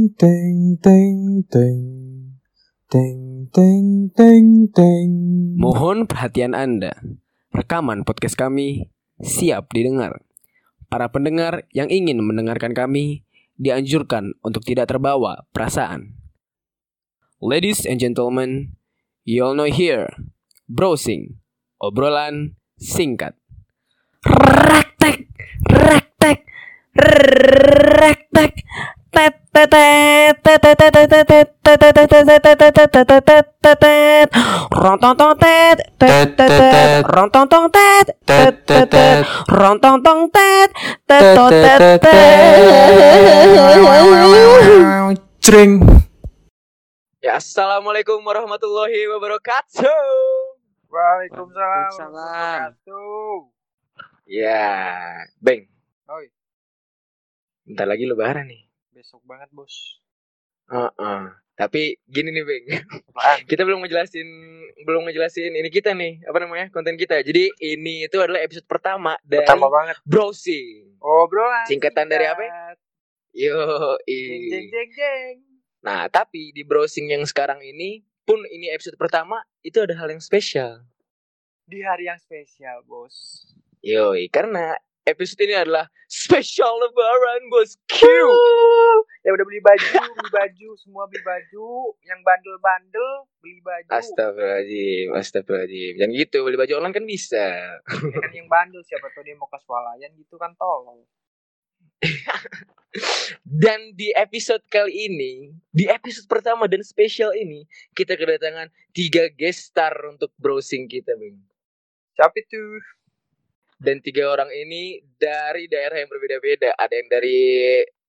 Teng teng teng teng teng teng teng. Mohon perhatian Anda. Rekaman podcast kami siap didengar. Para pendengar yang ingin mendengarkan kami dianjurkan untuk tidak terbawa perasaan. Ladies and gentlemen, you all know here, browsing, obrolan singkat. Rektek, rektek, rektek, Ya, assalamualaikum warahmatullahi wabarakatuh. Waalaikumsalam. Ya, Bang. Oi. Bentar lagi lebaran nih besok banget bos. Heeh. Tapi gini nih, Beng. Apaan? kita belum ngejelasin belum ngejelasin ini kita nih apa namanya konten kita jadi ini itu adalah episode pertama dari Pertama banget. browsing Obrolan. Singkatan dari apa singkat. yo Jeng jeng jeng jeng. nah tapi di browsing yang sekarang ini pun ini episode pertama itu ada hal yang spesial Di hari yang spesial bos. yoi karena episode ini adalah spesial lebaran bosku Ya udah beli baju, beli baju, semua beli baju. Yang bandel-bandel beli baju. Astagfirullahaladzim, astagfirullahaladzim. Jangan gitu, beli baju online kan bisa. Ya kan yang bandel siapa tahu dia mau ke swalayan gitu kan tolong. Dan di episode kali ini, di episode pertama dan spesial ini, kita kedatangan tiga guest star untuk browsing kita, Bang. Siapa itu? Dan tiga orang ini dari daerah yang berbeda-beda. Ada yang dari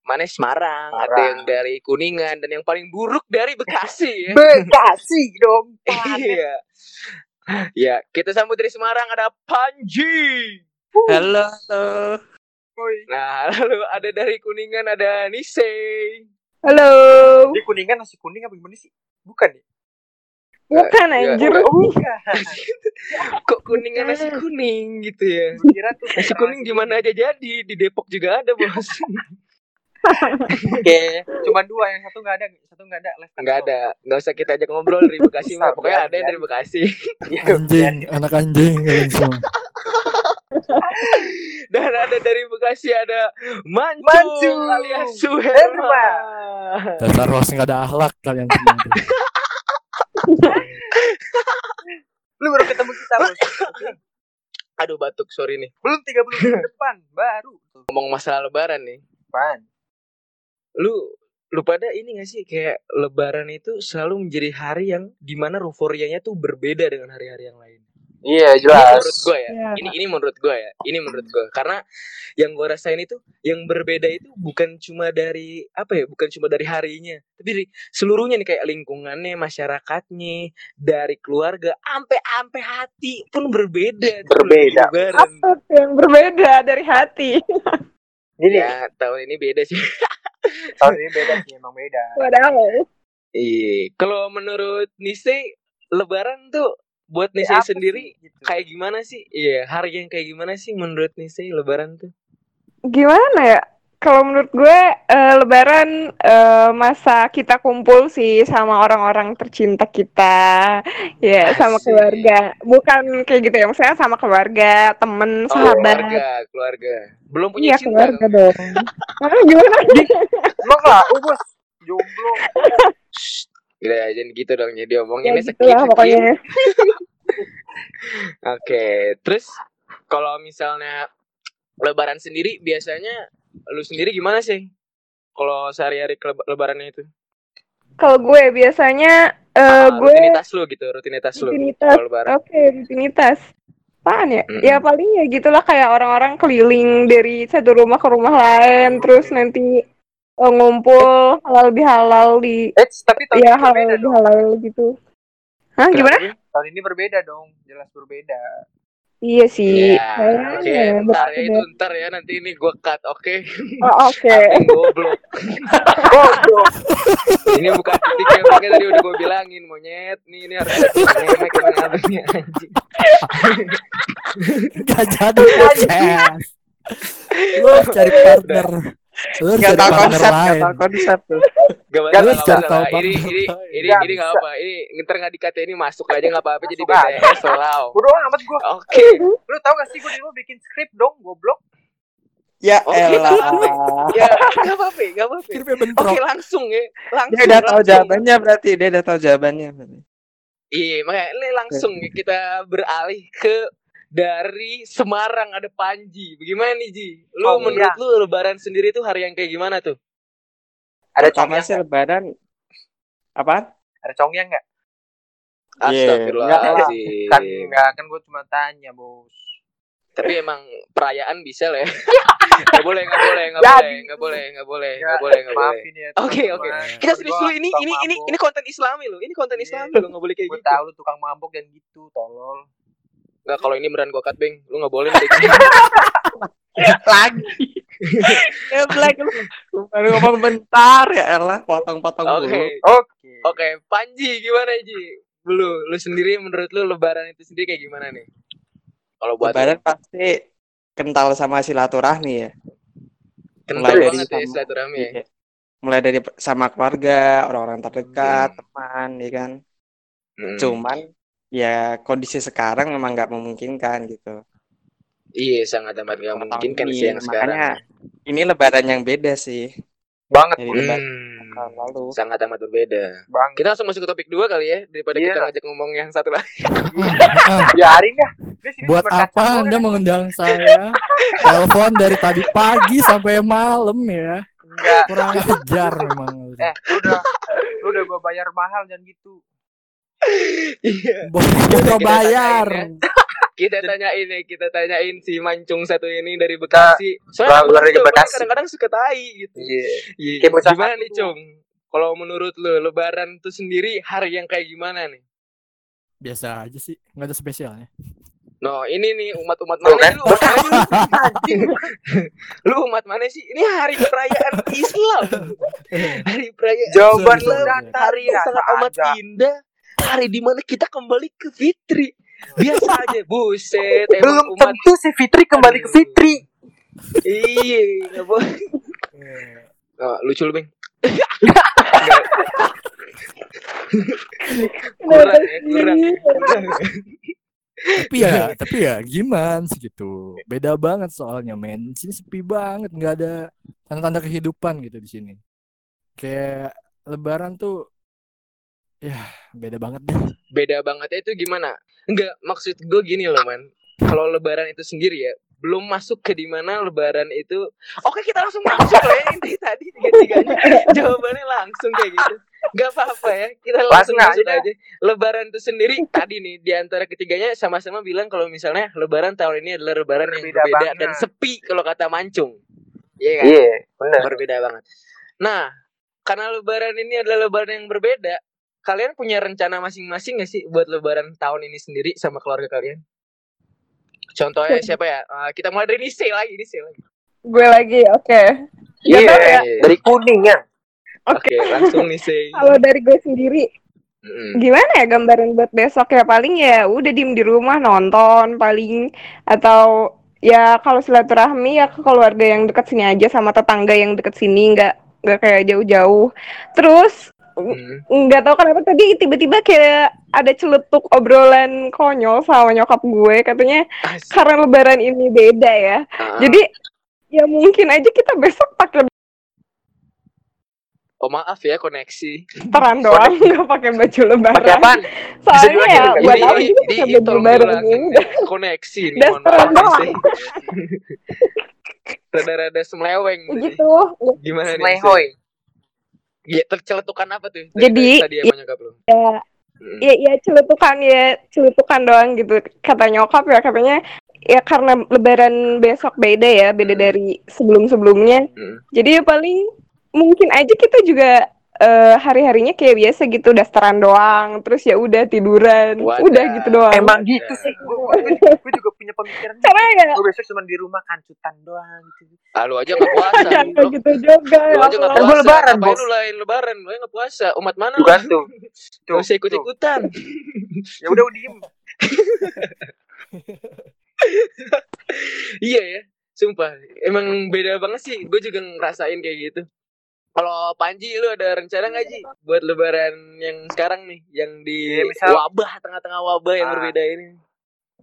mana Semarang, ada Semarang. yang dari Kuningan, dan yang paling buruk dari Bekasi ya. Bekasi dong. Iya. Ya, kita sambut dari Semarang ada Panji. Halo, Woi. Nah, lalu ada dari Kuningan ada Nisei. halo. Di kuningan nasi kuning apa gimana sih? Bukan ya? Bukan Ya, anjir. Oh, bukan. Kok kuningan nasi kuning gitu ya? Gua kira tuh Nasi kuning di mana aja jadi, di Depok juga ada, Bos. Oke, cuma dua yang satu nggak ada, satu nggak ada. Left Enggak ada. Enggak usah kita ajak ngobrol dari Bekasi mah. Pokoknya ada yang dari Bekasi. Iya, Anjing, anak anjing kalian semua. Dan ada dari Bekasi ada Mancu, Mancu. alias Suherma. Herma. Dasar host nggak ada akhlak kalian semua. Lu baru ketemu kita bos. Aduh batuk, sorry nih. Belum 30 menit depan, baru. Ngomong masalah lebaran nih. Depan. Lu lu pada ini gak sih kayak lebaran itu selalu menjadi hari yang di mana euforianya tuh berbeda dengan hari-hari yang lain. Iya Ini menurut gue ya. Iya. Ini ini menurut gue ya. Ini menurut gue karena yang gue rasain itu yang berbeda itu bukan cuma dari apa ya, bukan cuma dari harinya, tapi dari seluruhnya nih kayak lingkungannya, masyarakatnya, dari keluarga, ampe ampe hati pun berbeda. tuh Berbeda. Apa yang berbeda dari hati? Gini, Ya tahun ini beda sih. tahun ini beda sih, emang beda. Padahal Iya. Kalau menurut Nise, Lebaran tuh buat Nise Ya, sendiri sih, gitu. kayak gimana sih? Iya, hari yang kayak gimana sih menurut Nise Lebaran tuh? gimana ya? Kalau menurut gue eh, Lebaran eh, masa kita kumpul sih sama orang-orang tercinta kita, ya sama Asik. keluarga. Bukan kayak gitu ya, maksudnya sama keluarga, temen, Oh, sahabat. keluarga, keluarga. Belum punya Iya cinta. keluarga dong? dong. Hah, gimana? Emang lah, oh bos. Jomblo. Gila, jangan gitu dong. Jadi Ya omonginnya gitu lah pokoknya. Oke, terus kalau misalnya Lebaran sendiri biasanya lu sendiri gimana sih? Kalau sehari-hari Lebarannya itu? Kalau gue biasanya Ah, gue rutinitas lu gitu, rutinitas lu. Rutinitas. Lebaran. Oke, rutinitas. Apaan ya? Mm-mm. Ya paling ya gitulah kayak orang-orang keliling dari satu rumah ke rumah lain, terus nanti eh, ngumpul halal bihalal di Eh, tapi tahun ya halal bihalal gitu. Hah, gimana? Tahun ini berbeda dong, jelas berbeda. Iya sih. Iya, Kayaknya oke, ya, ntar ya itu ntar ya nanti ini gua cut, oke? Oh, oke. Goblok. Goblok. ini bukan titik yang pakai tadi udah gua bilangin monyet. Nih ini harus yang ngaturnya, anjing. Gak jadi podcast. Lu cari partner. Lu harus Gak cari tau partner konsep, gak tau konsep tuh. Gak Lu cari tahu Ini, ini, ini, Gak ini gak apa. Ini ntar gak dikata ini masuk aja gak apa-apa jadi. BTS wow. Bodo amat gue. Oke. Lu tau gak sih gue dulu bikin skrip dong, goblok. Ya Oke, elah. Ya, gak apa-apa, gak apa-apa. Oke, langsung ya. Langsung. Dia udah tahu jawabannya berarti, dia udah tahu jawabannya. berarti. Iya, makanya ini langsung ya, kita beralih ke dari Semarang ada Panji. Bagaimana nih Ji? Lu Oh, menurut iya. lu Lebaran sendiri tuh hari yang kayak gimana tuh? Ada Pertama congnya sih lebaran apa? Ada congnya nggak? Iya, Astagfirullahaladzim. Kan enggak, kan gue cuma tanya, Bos. Tapi emang perayaan bisa lah ya. Gak boleh, gak boleh, gak boleh, gak boleh, gak boleh, gak boleh, gak boleh. Maafin ya. Oke, oke. Kita serius dulu ini ini ini ini konten Islami loh. Ini konten Iya. Islami loh, gak boleh kayak Gue gitu. tahu lu tukang mabuk dan gitu, tolol. Gak kalau ini beneran gue cut, Beng. Lu gak boleh. Lagi. ya black lu. Baru ngomong bentar ya elah, potong-potong Oke. dulu. Oke. Oke, Panji gimana Ji? Lu, lu sendiri menurut lu lebaran itu sendiri kayak gimana nih? Kalau buat Lebaran pasti kental sama silaturahmi ya. kental mulai dari banget ya sama- silaturahmi ya. Iya. Mulai dari sama keluarga, orang-orang terdekat, Hmm. teman, ya kan. Mm. Cuman ya kondisi sekarang memang nggak memungkinkan gitu. Iya, sangat amat gak mungkin kan Tahun sih yang sekarang. Makanya ini lebaran yang beda sih. Banget, Jadi lebaran Hmm, lalu. sangat amat berbeda. Banget. Kita langsung masuk ke topik dua kali ya daripada Iya. kita ngajak ngomong yang satu lagi. Biarin dah. Dia sini Buat apa Anda kan? mengundang saya? Telepon dari tadi pagi sampai malam ya. Enggak. Kurang ajar memang. Eh, udah lu udah gua bayar mahal jangan gitu. Iya. Kita bayar. tanyain Kita tanyain nih, kita tanyain si mancung satu ini dari Bekasi. Soalnya dari jawabannya Bekasi. kadang-kadang suka tai gitu. Iya. Iya. Kayak bocah Gimana nih. Cung? Kalau menurut lu lebaran tuh sendiri hari yang kayak gimana nih? Biasa aja sih, nggak ada spesialnya. No, ini nih umat-umat mana kan, sih lu? Umat mana sih? lu umat mana sih? Ini hari perayaan Islam. Hari perayaan Jawaban lu hari yang sangat amat indah. Hari di mana kita kembali ke Fitri. Biasa aja, buset. Belum umat tentu si Fitri kembali ke Fitri. Iya, nggak boleh. Oh, lucu lu, Bang. kurang ya, kurang. kurang. tapi ya, tapi ya gimana sih gitu. Beda banget soalnya, men. Sini sepi banget, nggak ada tanda-tanda kehidupan gitu di sini. Kayak Lebaran tuh, ya beda banget deh. Beda bangetnya itu gimana? Enggak, maksud gue gini loh, man. Kalau lebaran itu sendiri ya, belum masuk ke di mana lebaran itu Oke kita langsung masuk lah ya Ini tadi tiga-tiganya Jawabannya langsung kayak gitu Gak apa-apa ya Kita langsung, Langsung masuk aja. aja Lebaran itu sendiri Tadi nih di antara ketiganya sama-sama bilang Kalau misalnya lebaran tahun ini adalah lebaran yang Berbeda banget. Dan sepi kalau kata Mancung Iya kan? Iya, benar. berbeda banget. Nah, karena lebaran ini adalah lebaran yang berbeda, kalian punya rencana masing-masing gak sih buat lebaran tahun ini sendiri sama keluarga kalian? Contohnya siapa ya? Eh, kita mulai dari Nise lagi, Nise lagi. Gue lagi, oke. Iya, Gak tau ya. dari kuning ya. Oke, langsung Nise. Kalau dari gue sendiri, Mm-mm. gimana ya gambaran buat besok ya paling ya udah diem di rumah nonton paling atau ya kalau silaturahmi ya ke keluarga yang dekat sini aja sama tetangga yang dekat sini nggak nggak kayak jauh-jauh terus Mm. nggak tahu kenapa tadi tiba-tiba kayak ada celetuk obrolan konyol sama nyokap gue katanya Asik. karena lebaran ini beda ya Ah. jadi ya mungkin aja kita besok pakai oh maaf ya koneksi. teran doang nggak pakai baju Pakai lebaran apaan? soalnya diulangi, ya buat Ini, apa ini, juga ini, pakai ini baju lebaran ini koneksi maaf serem Nise. Rada-rada semleweng. gitu Gimana nih? Iya, terceletukan apa tuh? Jadi, tadi nyokap lu. ya Mm. ya ya celutukan ya celutukan doang gitu kata nyokap ya katanya ya karena lebaran besok beda ya beda Hmm. dari sebelum sebelumnya Mm. jadi ya paling mungkin aja kita juga eh, hari-harinya kayak biasa gitu dasteran doang terus ya udah tiduran Wadah. udah gitu doang Emang gitu sih. Gue gue juga punya pemikiran gitu. karena ya Gue besok cuma di rumah kancutan doang gitu. Ah, lu aja nggak puasa. Lu, gitu juga lu ya aja nggak. Kan puasa. gua lebaran, Bos. lu lain lebaran? Lu nggak puasa. Umat mana? Lu? kan tuh. Usah ikut ikutan. Ya udah diem. iya ya. sumpah emang beda banget sih gue juga ngerasain kayak gitu kalau Panji lu ada rencana nggak Ji? Buat lebaran yang sekarang nih yang di Iya, misal- wabah tengah-tengah wabah yang Ah. berbeda ini.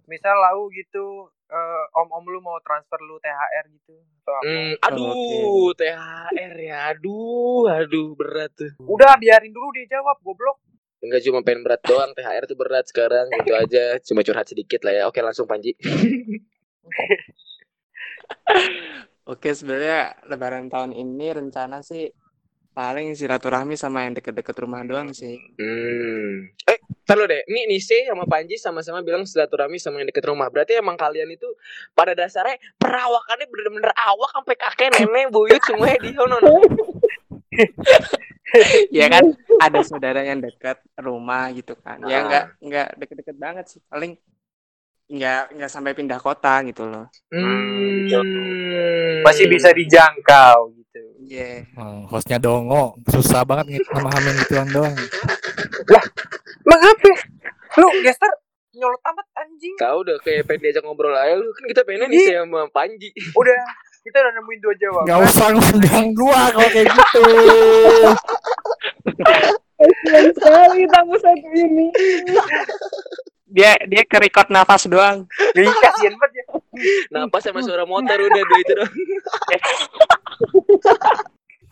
Misal lau gitu eh, om-om lu mau transfer lu THR gitu atau apa. Hmm, aduh THR ya aduh aduh berat tuh. Udah biarin dulu dia jawab goblok. Enggak cuma pengen berat doang THR tuh berat sekarang gitu aja. Cuma curhat sedikit lah ya. Oke langsung Panji. Oke, sebenarnya lebaran tahun ini rencana sih paling silaturahmi sama yang deket-deket rumah doang sih. Hmm. Eh, taruh deh. Ini Nise sama Panji sama-sama bilang silaturahmi sama yang deket rumah. Berarti emang kalian itu pada dasarnya perawakannya bener-bener awak sampai kakek nenek buyut semuanya di sono. no. ya kan ada saudara yang dekat rumah gitu kan. Ya Ah. nggak nggak deket-deket banget sih. Paling nggak nggak sampai pindah kota gitu loh. Hmm. Masih bisa dijangkau gitu. Iya. Hmm, hostnya dongo susah banget ngit memahamin gituan doang Emang apa? Lu gester nyolot amat anjing. Tahu udah kayak pengen diajak ngobrol aja lu. Kan kita pengen Nise sama Panji. Udah kita udah nemuin dua jawaban. nggak usah ngundang gua kalau kayak gitu Kasian sekali tamu satu ini. Dia dia ke record nafas doang. Ih, kasihan banget ya. Napas sama suara motor udah dua itu doang.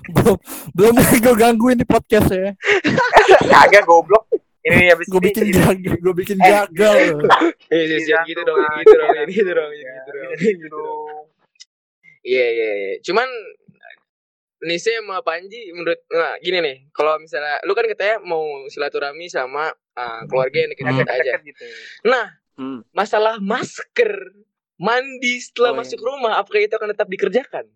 belum belum gue gangguin di podcast ya Kagak goblok. Ini habis gue bikin gagal gue bikin gagal Eh, Iya, jangan gitu dong, gitu dong, iya. gitu dong, gitu dong. Iya iya iya. Cuman Nise sama Panji menurut nah gini nih, kalau misalnya lu kan katanya mau silaturahmi sama uh, keluarga yang deket-deket aja. Deket-deket gitu. Nah, Hmm. masalah masker mandi setelah Oh, iya. masuk rumah apakah itu akan tetap dikerjakan?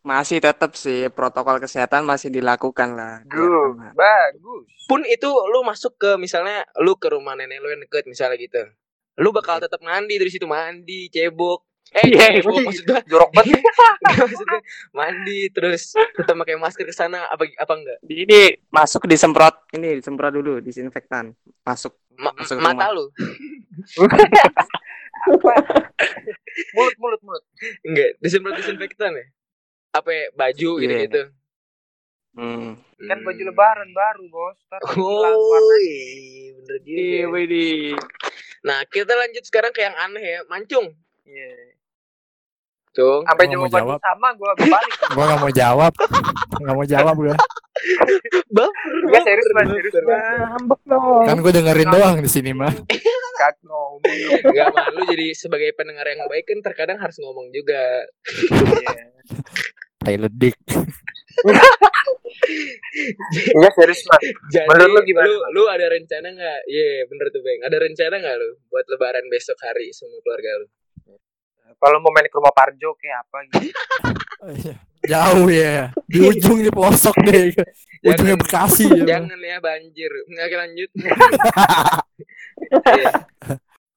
Masih tetap sih protokol kesehatan masih dilakukan lah. Good. aman. Bagus. Pun itu lu masuk ke misalnya lu ke rumah nenek lu yang deket misalnya gitu. Lu bakal tetap mandi dari situ mandi, cebok. Eh, Iya, cebok iya. maksud gua. Jorok banget. Maksudnya mandi terus tetap pakai masker ke sana apa apa enggak? Di- Ini masuk disemprot ini disemprot dulu disinfektan. Masuk Ma- Masuk mata rumah. lu Apa? Mulut mulut mulut. enggak disemprot disinfektan ya? Apa ya, baju Iya. gitu-gitu? Hmm. Kan baju Hmm. lebaran baru, Bos. Ntar Oh, iya, bener juga. Iya, widih. Nah, kita lanjut sekarang ke yang aneh ya, mancung. Iya. Cung. Sampai Gua mau jawaban jawab. sama gua gua balik. gue nggak mau jawab nggak mau jawab gue Baper. Enggak serius, baper, Serius, dong. kan gue dengerin doang di sini mah Kak ngomong. Enggak, mah lu jadi sebagai pendengar yang baik kan terkadang harus ngomong juga. Iya. tai ledik Enggak serius, Mas. Jadi Menurut lu gimana, Lu, lu ada rencana nggak? Iya, bener tuh, Bang. Ada rencana nggak lu buat lebaran besok hari sama keluarga lu? Kalau mau main ke rumah Parjo kayak apa gitu. Oh, iya. jauh ya di ujung di pelosok deh ujungnya Bekasi ya Jangan ya banjir. Nggak lanjut. Iya.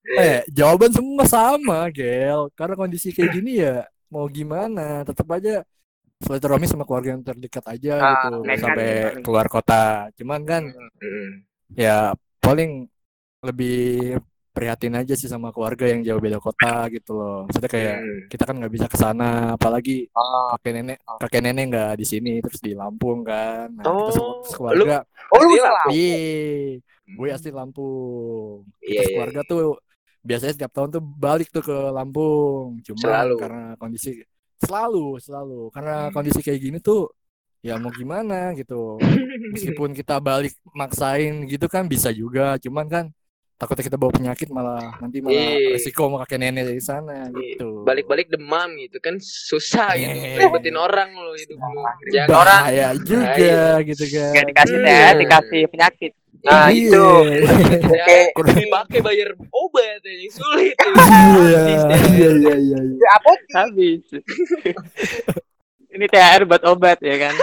Iya. eh jawaban semua sama gel karena kondisi kayak gini ya mau gimana tetap aja silaturahmi sama keluarga yang terdekat aja Ah, gitu nekat sampai ya. keluar kota cuman kan Mm. ya paling lebih prihatin aja sih sama keluarga yang jauh beda kota gitu loh maksudnya kayak Mm. kita kan nggak bisa ke sana apalagi Ah. kakek nenek kakek nenek nggak di sini terus di Lampung kan nah, kita Oh, semua keluarga Oh, lu salah. iya gue asli Lampung Iya, terus iya. keluarga tuh biasanya setiap tahun tuh balik tuh ke Lampung cuma Selalu. karena kondisi selalu selalu. Karena Hmm. kondisi kayak gini tuh ya mau gimana gitu. Meskipun kita balik maksain gitu kan bisa juga. Cuman kan takutnya kita bawa penyakit malah nanti malah Iya. resiko mau kakek nenek di sana gitu Balik-balik demam gitu kan susah gitu. Iya. Ribetin orang lo hidup lu. Ribet Jangan orang. bahaya juga Bahaya. gitu kan Nggak dikasih Hmm. teh, dikasih penyakit. Nah, Iya. itu. ya, Kayak- dipakai bayar obat yang sulit. iya iya iya iya Ya, apa? Habis. Ini THR buat obat ya kan.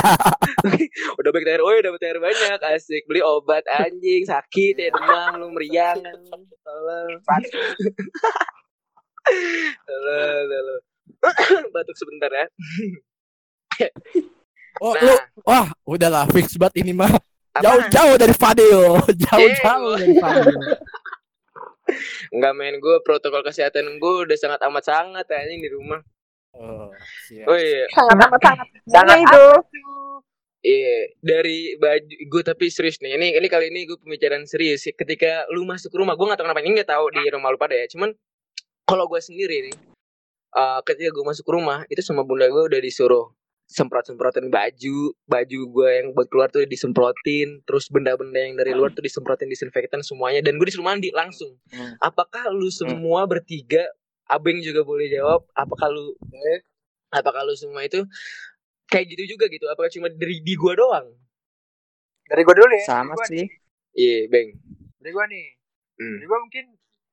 udah baik THR, oh udah THR banyak, asik beli obat anjing sakit ya demam lu meriang. Tolong. Halo, halo. Batuk sebentar ya. oh Nah. lu wah udahlah fix banget ini mah jauh-jauh dari Fadil jauh-jauh dari Fadil Enggak main gue protokol kesehatan gue udah sangat amat sangat anjing di rumah. Oh, siap. Oh iya, Sangat amat sangat. Sangat itu. iya dari baju gue tapi serius nih. Ini ini kali ini gue pembicaraan serius. Ketika lu masuk rumah, gue nggak tahu kenapa ini nggak tahu di rumah lu pada ya. Cuman kalau gue sendiri nih, eh, ketika gue masuk rumah itu sama bunda gue udah disuruh semprot-semprotin baju, baju gue yang buat keluar tuh disemprotin, terus benda-benda yang dari luar tuh disemprotin disinfektan semuanya, dan gue disuruh mandi langsung. Hmm. Apakah lu semua bertiga, Abeng juga boleh jawab, apakah lu, apakah lu semua itu kayak gitu juga gitu? Apakah cuma dari di gua doang? Dari gue dulu ya. Sama gua sih. Iya, Beng. Dari gue nih. Hmm. Dari gue mungkin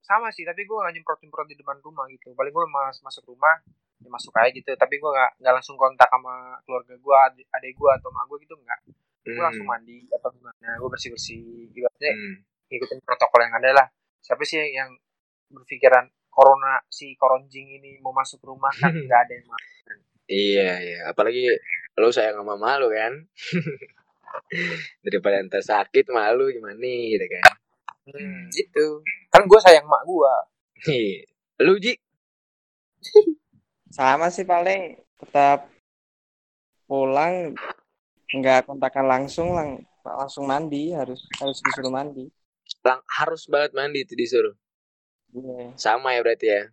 sama sih, tapi gue gak nyemprot-nyemprot di depan rumah gitu. Paling gue mas masuk rumah, ya masuk aja gitu. Tapi gue gak, nggak langsung kontak sama keluarga gue, adik, adik gue atau mak gue gitu enggak. Gue langsung mandi atau gimana, gue bersih-bersih. Ibaratnya Hmm. ngikutin protokol yang ada lah. Siapa sih yang berpikiran corona si koronjing ini mau masuk rumah kan nggak ada yang mau. Iya, iya. Apalagi lu sayang sama malu kan. Daripada entar sakit malu gimana gitu kan. Hmm, gitu. Kan gue sayang mak gue. Iya. Lu Ji? Sama sih paling tetap pulang nggak kontakan langsung lang langsung mandi harus harus disuruh mandi. Lang harus banget mandi itu disuruh. Iya. Sama ya berarti ya.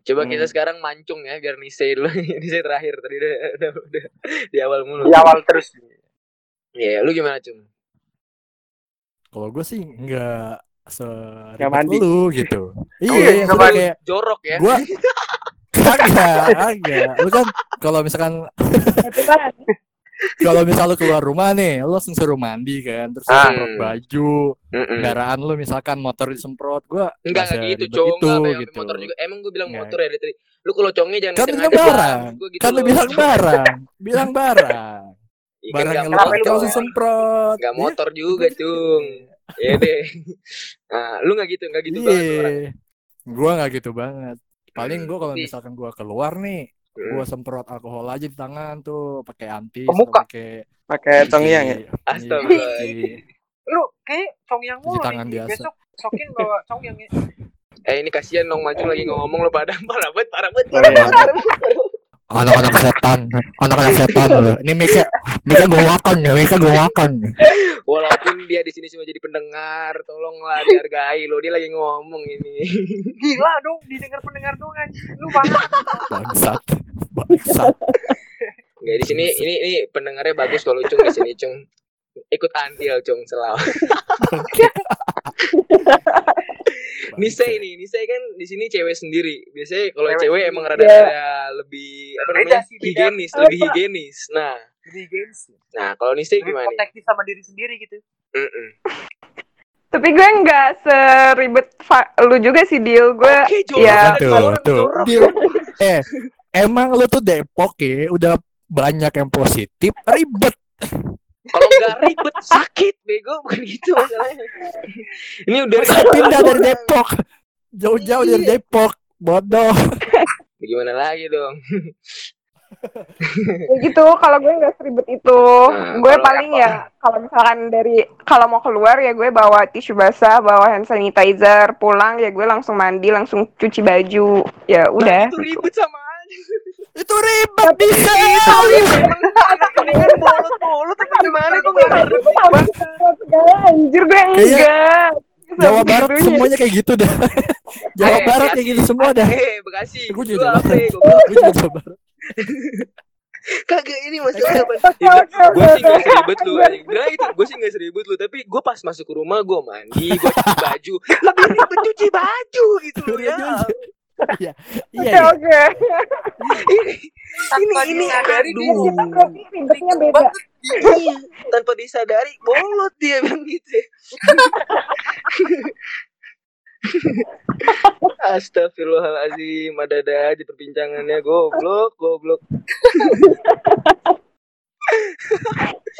Coba kita Hmm. sekarang mancung ya biar Nise dulu. Nise terakhir tadi udah, udah, udah di awal mulu. Di awal terus. Iya, lu gimana cum? Kalau gue sih nggak Nggak seribet mandi. lu gitu. Oh, Iya, yang coba kayak jorok ya. gua kagak, kagak. Lu kan kalau misalkan kan. Kalau misal lu keluar rumah nih, lu langsung suruh mandi kan, terus Ah. semprot baju, Mm-mm. kendaraan lu misalkan motor disemprot, gua Enggak enggak gitu, cowok enggak apa yang gitu. motor juga. Emang gue bilang Nggak. motor ya dari. Lu kalau congnya jangan Kan bilang barang. Gua gitu kan lu bilang barang, bilang barang, Iya, kan barang yang lu pakai langsung semprot. nggak Iya, motor juga, gua gitu. cung. Iya deh. Nah, lu nggak gitu, nggak gitu banget orang. Iya, gua nggak gitu banget. Paling Hmm, gua kalau misalkan gua keluar nih, Hmm. gua semprot alkohol aja di tangan tuh, pakai antis, Ke muka. atau pakai Pakai tongyang ya. Iya, Astagfirullah. cuci. Lu kayak congyang Cuci mulu tangan nih. biasa. Besok sokin bawa congyangnya. Eh ini kasihan dong maju lagi ngomong lu pada parah banget, parah banget. Parah iya. banget. Anak-anak setan, anak-anak setan lu. Ini Mika, Mika gue makan ya, Mika gue makan. Walaupun dia di sini cuma jadi pendengar, tolonglah dihargai lo. Dia lagi ngomong ini. Gila dong, didengar pendengar dong anjing. Lu banget. Bangsat. Enggak di sini ini ini pendengarnya bagus kalau Cung di sini Cung. Ikut andil Cung selalu. Nisa ini, Nisa kan di sini cewek sendiri. Biasanya kalau Cewek emang rada rada lebih apa namanya? higienis, lebih higienis. Nah, games. nah kalau Nisa gimana nih? protektif sama diri sendiri gitu. Mm-mm. Tapi gue nggak seribet lu juga sih deal gue. Oke, jorok. ya. Tuh, tuh. Dia, eh, emang lu tuh Depok ya, udah banyak yang positif, ribet. Kalau nggak ribet sakit, bego bukan gitu masalahnya. Ini udah Masa pindah dari Depok, jauh-jauh dari Depok, bodoh. Gimana lagi dong? Ya gitu kalau gue nggak seribet itu Nah, gue paling ya kalau misalkan dari kalau mau keluar ya gue bawa tisu basah bawa hand sanitizer pulang ya gue langsung mandi langsung cuci baju ya udah Nah, itu ribet sama. Itu ribet bisa. Mendingan bolot-bolot tapi gimana kok nggak ngerti? anjir gue enggak Jawa Barat semuanya kayak gitu dah. Jawa Eh, Barat kayak gitu semua dah. Eh, Bekasi. Gue Lu juga Jawa Barat. Gue juga Jawa Barat. Kagak ini masalah apa? Gue sih gak seribet lu. Nah itu gue sih gak seribet lu Tapi gue pas masuk ke rumah gue mandi Gue cuci baju Lebih ribet cuci baju gitu loh ya Iya, oke iya. oke Ini Tanpa ini aduh. kita berarti ribetnya beda Iya, Tanpa disadari bolot dia bilang gitu ya. Astagfirullahaladzim Ada-ada aja perbincangannya Goblok Goblok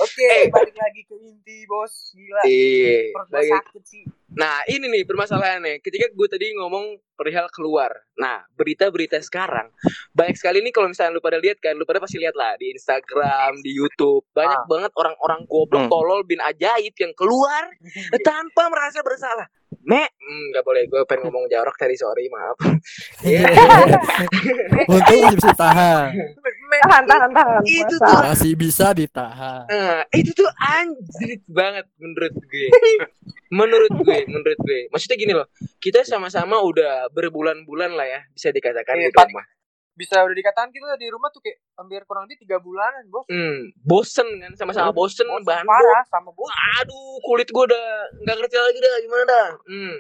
Oke, Eh. balik lagi ke inti, Bos. Gila. Iya Perut sakit sih. Nah ini nih permasalahannya Ketika gue tadi ngomong perihal keluar Nah berita-berita sekarang Banyak sekali nih kalau misalnya lu pada lihat kan Lu pada pasti lihat lah di Instagram, di Youtube Banyak Ah. banget orang-orang goblok Hmm. tolol bin ajaib yang keluar Tanpa merasa bersalah me hmm, nggak boleh gue pengen ngomong jorok tadi sorry maaf Iya. Untung masih bisa tahan. Tahan, tahan, tahan. Itu puasa. tuh. Masih bisa ditahan. Nah, itu tuh anjrit banget menurut gue. menurut gue, menurut gue. Maksudnya gini loh, kita sama-sama udah berbulan-bulan lah ya, bisa dikatakan Iya, di rumah. Bisa udah dikatakan kita di rumah tuh kayak hampir kurang lebih tiga bulanan bos. Hmm, bosen kan, sama-sama bosen, Bosan bahan parah sama bos. Aduh, kulit gue udah nggak ngerti lagi dah gimana dah. Hmm.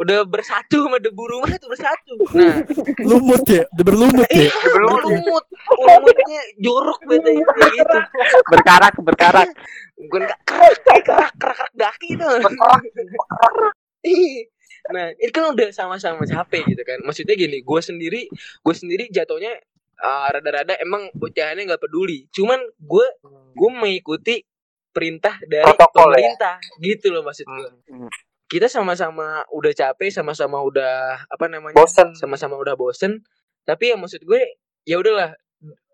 Udah bersatu sama debu rumah itu bersatu. Nah, Lumut ya, udah berlumut ya. Belum lumut, lumutnya jorok bete kayak gitu. berkarak berkarak Bukan kerak, kayak kerak, kerak, kerak daki tuh. Ih. Nah, itu kan udah sama-sama capek gitu kan. Maksudnya gini, gue sendiri, gue sendiri jatuhnya uh, rada-rada emang bocahannya nggak peduli. Cuman gue gue mengikuti perintah dari Protokol ya? pemerintah gitu loh maksud gue. Hmm. Kita sama-sama udah capek, sama-sama udah apa namanya? bosen. Sama-sama udah bosen. Tapi ya maksud gue ya udahlah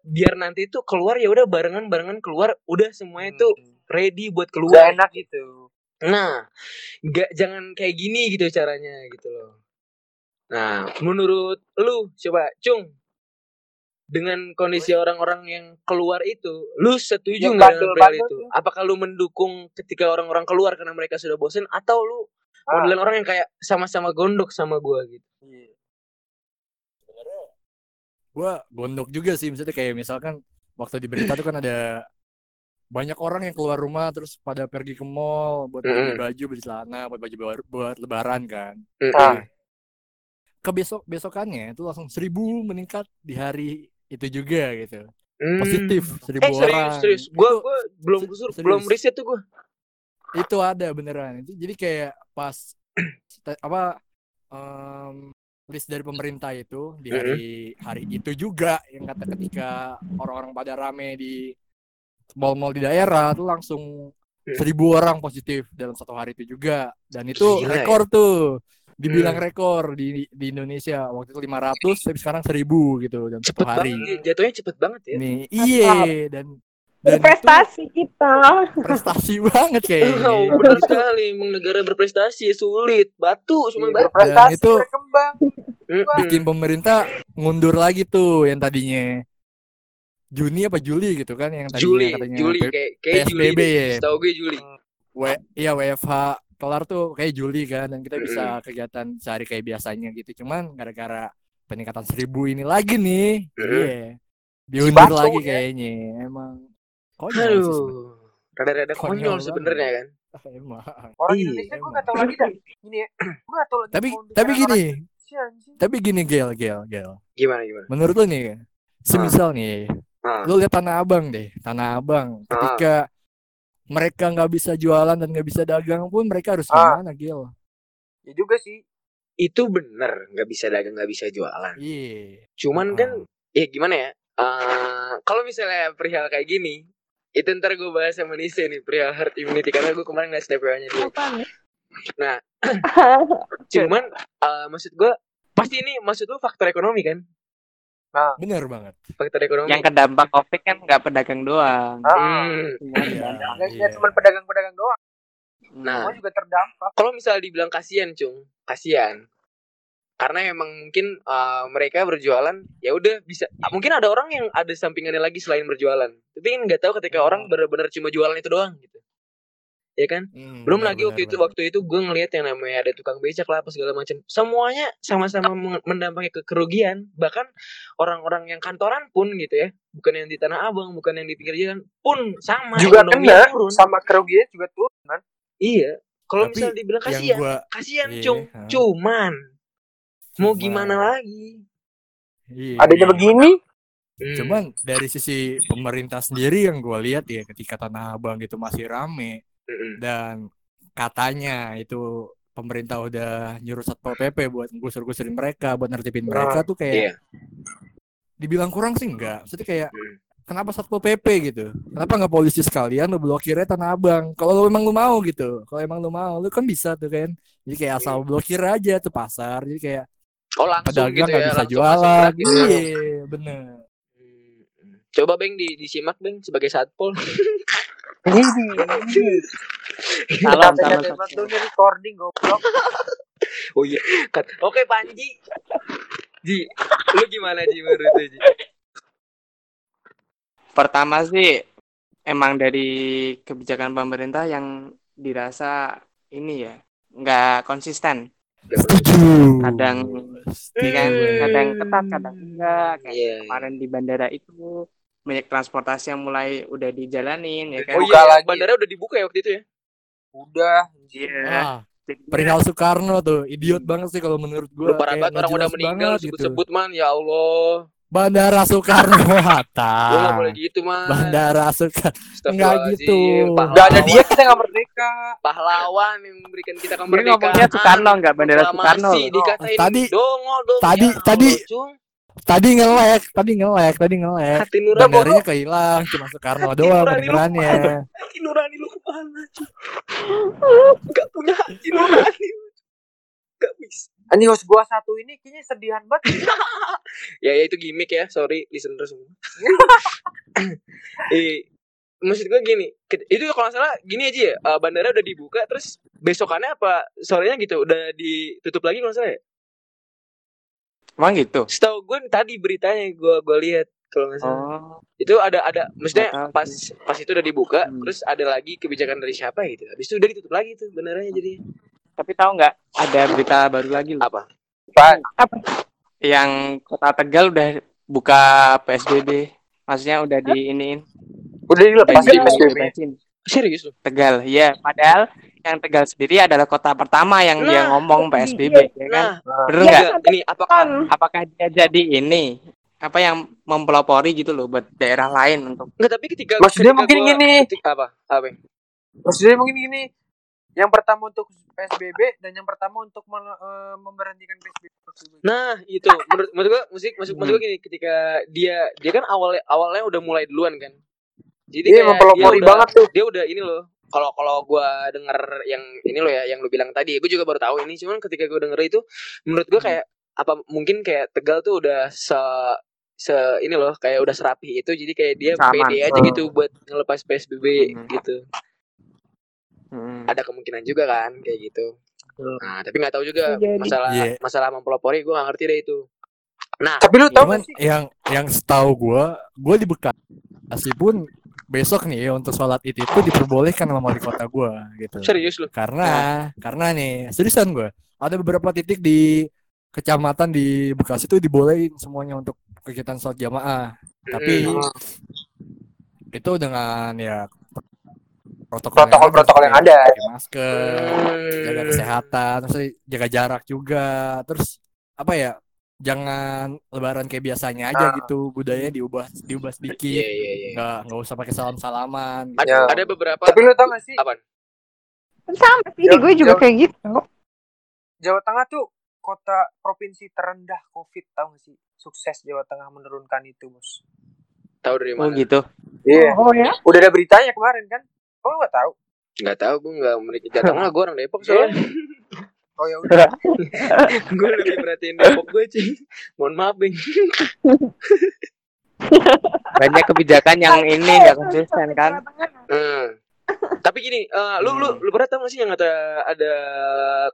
biar nanti tuh keluar ya udah barengan-barengan keluar udah semuanya tuh ready buat keluar. enak gitu. Nah, nggak jangan kayak gini gitu caranya gitu loh. Nah, menurut lu coba Cung dengan kondisi orang-orang yang keluar itu, lu setuju nggak dengan itu? Apakah lu mendukung ketika orang-orang keluar karena mereka sudah bosen atau lu Ah. modelan orang yang kayak sama-sama gondok sama gua gitu? Iya. Gua gondok juga sih, misalnya kayak misalkan waktu di berita tuh kan ada banyak orang yang keluar rumah terus pada pergi ke mall buat beli Mm-mm. baju, beli celana, buat baju baru buat lebaran kan. Ah. Ke besok besokannya itu langsung seribu meningkat di hari itu juga gitu. Hmm. Positif seribu Eh serius orang. serius, gua belum serius. belum riset tuh gua. Itu ada beneran itu jadi kayak pas apa em, list dari pemerintah itu di hari hari itu juga yang kata ketika orang-orang pada rame di mall-mall di daerah tuh langsung Hmm. seribu orang positif dalam satu hari itu juga dan itu Gila ya. rekor tuh dibilang Hmm. rekor di di Indonesia waktu itu 500 tapi sekarang 1000 gitu dalam satu Cepet hari banget, jatuhnya cepet banget ya. nih iya dan dan itu Prestasi kita. prestasi banget kayaknya Oh, benar sekali. Emang negara berprestasi sulit. Batu, cuma batu. Berprestasi, itu- berkembang. Bikin pemerintah mundur lagi tuh yang tadinya Juni apa Juli gitu kan yang tadinya Juli, katanya Juli kayak kayak Juli. Ya. Setahu gue Juli. W- iya WFH kelar tuh kayak Juli kan dan kita bisa kegiatan sehari kayak biasanya gitu cuman gara-gara peningkatan seribu ini lagi nih iya diundur Batu lagi ya. kayaknya emang konyol sih. Aduh. Rada-rada Konyol sebenarnya kan. emang Orang Iya, Indonesia gue gak tau lagi dah. Gini ya. Gue gak tau lagi. tapi tapi gini tapi gini Gel Gel Gel Gimana gimana? menurut lu nih semisal nih Ah. lu lihat tanah abang deh tanah abang ketika mereka nggak bisa jualan dan nggak bisa dagang pun mereka harus Ah. gimana Gil Ya juga sih. Itu bener nggak bisa dagang nggak bisa jualan. iya Cuman Ah. kan ya gimana ya? Eh, kalau misalnya perihal kayak gini, itu ntar gue bahas sama Nise nih perihal herd immunity karena gue kemarin nggak snapnya dia. Nah, cuman eh, maksud gue pasti ini maksud lu faktor ekonomi kan? bener banget Faktor ekonomi. yang kedampak covid kan nggak pedagang doang Ah. Hmm. Iya. Iya. cuma pedagang-pedagang doang. Nah. Semua juga terdampak. kalau misalnya dibilang kasihan cung kasihan karena emang mungkin uh, mereka berjualan ya udah bisa. Ah, mungkin ada orang yang ada sampingannya lagi selain berjualan. Tapi kan nggak tahu ketika orang benar-benar cuma jualan itu doang gitu. Ya kan? Hmm, belum bener, lagi waktu bener, itu bener. waktu itu gue ngelihat yang namanya ada tukang becak lah apa segala macam. Semuanya sama-sama meng- mendampaki ke kerugian. Bahkan orang-orang yang kantoran pun gitu ya bukan yang di tanah abang bukan yang di pinggir jalan pun sama juga kena turun. sama kerugian juga turun kan. iya. Kalau misalnya dibilang kasihan gua kasihan Iya, cung ha. Cuman mau gimana lagi iya, Adanya iya. begini. Hmm. cuman dari sisi pemerintah sendiri yang gua lihat ya ketika tanah abang itu masih rame Mm-mm. dan katanya itu pemerintah udah nyuruh satpol pp buat gusur-gusurin mereka buat nertibin mereka tuh kayak iya dibilang kurang sih enggak maksudnya kayak Hmm. kenapa satpol pp gitu kenapa nggak polisi sekalian lu blokirnya tanah abang kalau lu emang lu mau gitu kalau emang lu mau lu kan bisa tuh kan jadi kayak asal blokir aja tuh pasar jadi kayak oh langsung pedagang gitu nggak ya bisa langsung jualan gitu ya. iya bener Hmm. coba beng di disimak beng sebagai satpol Salam, salam, nih recording goblok. Oh iya. Oke Panji. Ji, lu gimana Ji menurut lu, Ji? Pertama sih emang dari kebijakan pemerintah yang dirasa ini ya nggak konsisten. Setuju. Kadang Setuju. kan kadang ketat kadang enggak kayak Iya. kemarin di bandara itu banyak transportasi yang mulai udah dijalanin ya kan Oh Buka iya, lagi. bandara udah dibuka ya waktu itu ya? Udah. Iya. Ah, Jadinya- perihal Soekarno tuh, idiot banget sih kalau menurut Lu gua. parah banget orang udah meninggal banget gitu. sebut-sebut man, ya Allah. Bandara Soekarno Hatta. Gak boleh gitu man. Bandara Soekarno. Astagfirullahaladzim. nggak gitu. Pahlawan, Gak ada dia kita gak merdeka. pahlawan yang memberikan kita kemerdekaan. ngomongnya Soekarno nggak bandara Soekarno dikatain Tadi- dongo dong. tadi- ya tadi- Cung. Tadi ngelek, tadi ngelek, tadi ngelek. hati nurani Bandaranya kehilang, cuma Soekarno doang kedengerannya. hati nurani lu ke mana? Gak punya hati nurani. Anjing host gua satu ini kayaknya sedihan banget. ya, ya itu gimmick ya sorry listener semua. Eh maksud gue gini itu kalau salah gini aja ya eh, bandara udah dibuka terus besokannya apa sorenya gitu udah ditutup lagi kalau salah ya? Emang gitu. setahu gue tadi beritanya gue gue lihat kalau nggak salah. Oh, itu ada ada maksudnya pas pas itu udah dibuka Hmm. terus ada lagi kebijakan dari siapa gitu. Habis itu udah ditutup lagi tuh bandaranya jadi tapi tahu nggak ada berita baru lagi loh. apa Apa? Yang kota Tegal udah buka PSBB. Maksudnya udah di iniin. Udah dilepas di di- PSBB. dibebasin. serius loh Tegal, ya. Padahal yang Tegal sendiri adalah kota pertama yang dia Nah, ngomong PSBB, ya kan? nah Bener Iya, nggak? enggak, ini apakah Kan. Apakah dia jadi ini? Apa yang mempelopori gitu loh buat daerah lain untuk enggak tapi ketika Maksudnya ketika mungkin gua- gini. ketika- apa apa? Maksudnya mungkin gini. Yang pertama untuk PSBB dan yang pertama untuk mel- eh, memberhentikan PSBB. Nah itu menurut menurut gua musik masuk maksud gua gini ketika dia dia kan awalnya awalnya udah mulai duluan kan. Jadi kayak mempelopori dia udah, banget tuh. Dia udah ini loh. Kalau kalau gua denger yang ini loh ya yang lu bilang tadi, gue juga baru tahu ini. Cuman ketika gua denger itu menurut gua kayak apa mungkin kayak Tegal tuh udah se se ini loh kayak udah serapi itu jadi kayak dia Aman. pede aja Hmm. gitu buat ngelepas PSBB Hmm. gitu. Hmm. Ada kemungkinan juga kan kayak gitu. Hmm. Nah, tapi nggak tahu juga jadi. masalah Iya. masalah mempelopori gua nggak ngerti deh itu. Nah, Tapi lu tau gak sih? yang yang setahu gua, gua di Bekasi pun besok nih ya untuk sholat id itu diperbolehkan sama wali kota gua gitu. serius lu. Karena karena nih seriusan gua ada beberapa titik di kecamatan di Bekasi tuh dibolehin semuanya untuk kegiatan sholat jamaah. Tapi Mm. itu dengan ya Protokol-protokol yang ada. pakai masker, jaga kesehatan, terus jaga jarak juga. Terus apa ya? Jangan lebaran kayak biasanya aja Ah. gitu. Budayanya diubah diubah sedikit. iya iya. Nggak nggak usah pakai salam-salaman. Ada, Ya. ada beberapa Tapi lu tau gak sih? apa? Sama sih, gue juga jauh. kayak gitu. Jawa Tengah tuh kota provinsi terendah COVID tau gak sih? Sukses Jawa Tengah menurunkan itu, Bos. Tahu dari Oh mana? gitu. Iya. Oh ya? Udah ada beritanya kemarin kan? Oh lu gak tahu? Nggak tahu, gue nggak memiliki jatah lah. Gue orang Depok soalnya. Oh ya udah. gue lebih perhatiin Depok gue sih. Mohon maaf, Bing. Banyak kebijakan yang ini nggak konsisten kan? Hmm. Tapi gini, eh, lu lu lu pernah tahu nggak sih yang ada ada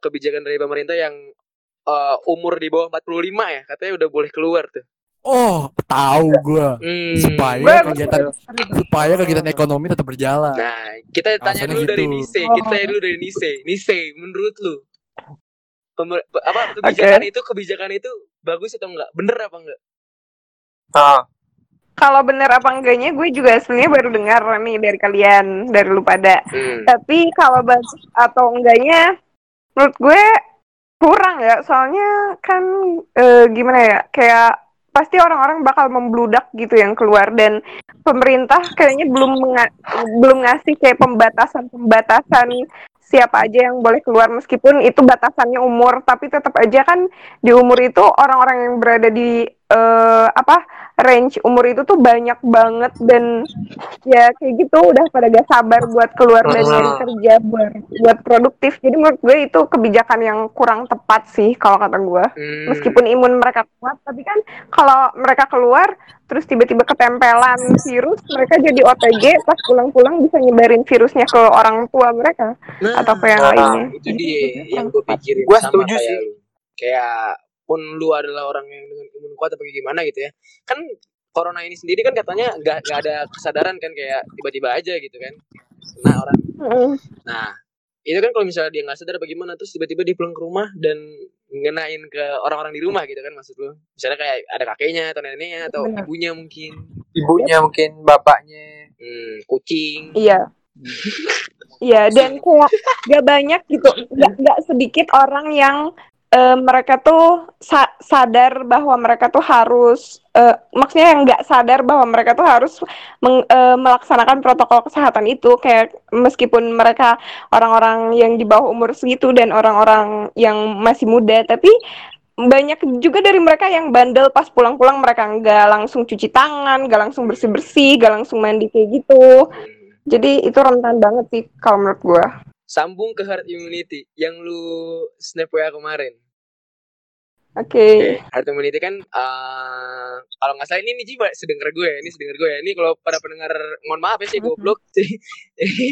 kebijakan dari pemerintah yang eh, umur di bawah 45 ya katanya udah boleh keluar tuh. Oh, tahu gua. Hmm. Supaya Gue- kegiatan supaya kegiatan ekonomi tetap berjalan. Nah, kita tanya Alasannya dulu dari gitu. Nise, kita tanya dulu dari Nise. Nise, menurut lu pemer- apa kebijakan itu kebijakan itu bagus atau enggak? Bener apa enggak? Ah, Kalau bener apa enggaknya, gue juga sebenarnya baru dengar nih dari kalian, dari lu pada. Hmm. Tapi kalau bagus atau enggaknya, menurut gue kurang ya. Soalnya kan eh, gimana ya, kayak pasti orang-orang bakal membludak gitu yang keluar. Dan pemerintah kayaknya belum belum ngasih kayak pembatasan-pembatasan siapa aja yang boleh keluar. Meskipun itu batasannya umur tapi tetap aja kan di umur itu orang-orang yang berada di eh apa range umur itu tuh banyak banget dan ya kayak gitu udah pada gak sabar buat keluar dan Hmm. nyari kerja buat buat produktif jadi menurut gue itu kebijakan yang kurang tepat sih kalau kata gue Hmm. meskipun imun mereka kuat tapi kan kalau mereka keluar terus tiba-tiba ketempelan virus mereka jadi OTG pas pulang-pulang bisa nyebarin virusnya ke orang tua mereka Nah, atau ke yang Nah, lainnya itu dia yang gue pikirin sama setuju sih. Kayak pun lu adalah orang yang dengan imun kuat apa gimana gitu ya. Kan corona ini sendiri kan katanya nggak nggak ada kesadaran kan kayak tiba-tiba aja gitu kan. Nah orang, nah itu kan kalau misalnya dia nggak sadar bagaimana terus tiba-tiba dia pulang ke rumah dan ngenain ke orang-orang di rumah gitu kan maksud lu. Misalnya kayak ada kakeknya atau neneknya atau Benar. ibunya mungkin, Ibunya mungkin bapaknya. hmm, kucing. Iya. Iya, dan kayak gak banyak gitu, gak, gak sedikit orang yang eh, mereka tuh sa- sadar bahwa mereka tuh harus, eh, maksudnya yang gak sadar bahwa mereka tuh harus meng- eh, melaksanakan protokol kesehatan itu, kayak meskipun mereka orang-orang yang di bawah umur segitu dan orang-orang yang masih muda, tapi banyak juga dari mereka yang bandel pas pulang-pulang mereka nggak langsung cuci tangan, nggak langsung bersih-bersih, nggak langsung mandi kayak gitu. Jadi itu rentan banget sih kalau menurut gua. Sambung ke herd immunity yang lu snap WA kemarin. Oke. Oke, herd immunity kan eh, kalau nggak salah ini nih Jiwa sedengar gue, ini sedengar gue ya. Ini kalau para pendengar mohon maaf ya sih goblok. Jadi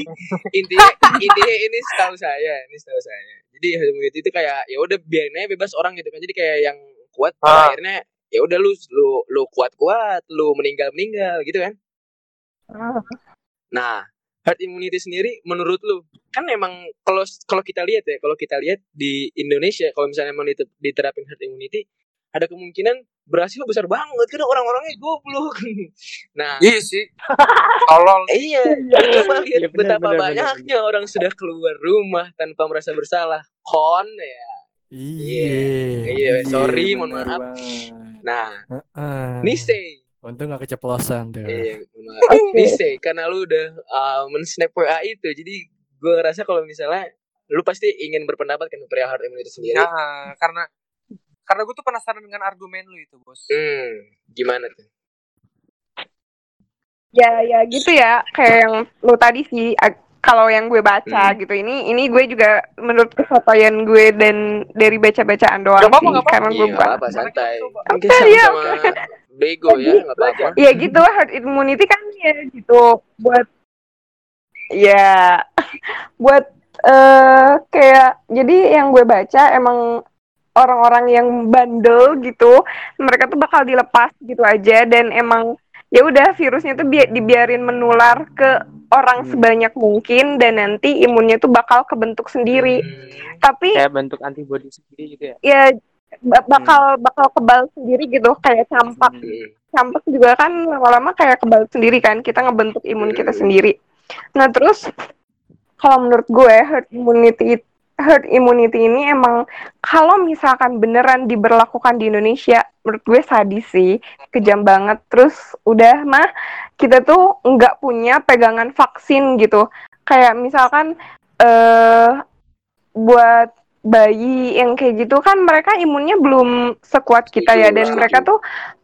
intinya intinya ini setahu saya, ini setahu saya. Jadi herd immunity itu kayak ya udah biarin aja bebas orang gitu kan. Jadi kayak yang kuat pada Ah. akhirnya ya udah lu lu lu kuat kuat, lu meninggal meninggal gitu kan. Ah, Nah, herd immunity sendiri menurut lu kan emang kalau kalau kita lihat ya, kalau kita lihat di Indonesia kalau misalnya mau dite- diterapin herd immunity ada kemungkinan berhasil besar banget karena orang-orangnya goblok. nah, Iya sih. Tolol. iya, coba lihat Iya, benar, betapa benar, banyaknya orang sudah keluar rumah tanpa merasa bersalah. Kon ya. Iya. Iya, sorry, mohon bener maaf. Nah, Heeh. Nise. Untung gak keceplosan tuh. Iya. Oke. Nise, karena lu udah uh, men-snap WA itu, jadi gue ngerasa kalau misalnya lu pasti ingin berpendapat kan perihal herd immunity sendiri. Nah, karena karena gue tuh penasaran dengan argumen lu itu, Bos. Hmm, gimana tuh? Ya ya gitu ya kayak yang lu tadi sih kalau yang gue baca Hmm. gitu ini ini gue juga menurut kesotoyan gue dan dari baca-bacaan doang Gak apa-apa, sih gak apa-apa. karena gue Iya, bukan nggak apa-apa, santai. Mungkin Oke, iya, sama-sama oke. Bego ya, nggak apa-apa. ya gitu herd immunity kan ya gitu buat ya buat eh kayak jadi yang gue baca emang orang-orang yang bandel gitu mereka tuh bakal dilepas gitu aja dan emang ya udah virusnya tuh bi- dibiarin menular ke orang Hmm. sebanyak mungkin dan nanti imunnya tuh bakal kebentuk sendiri Hmm, tapi Kayak bentuk antibody sendiri gitu ya. ya ba- bakal bakal kebal sendiri gitu kayak campak. Hmm, campak juga kan lama-lama kayak kebal sendiri kan kita ngebentuk imun kita Hmm. sendiri. Nah terus kalau menurut gue herd immunity it- herd immunity ini emang kalau misalkan beneran diberlakukan di Indonesia menurut gue sadis sih kejam banget. Terus udah mah kita tuh nggak punya pegangan vaksin gitu. Kayak misalkan eh buat bayi yang kayak gitu kan mereka imunnya belum sekuat kita ya. Dan Setuju, mereka tuh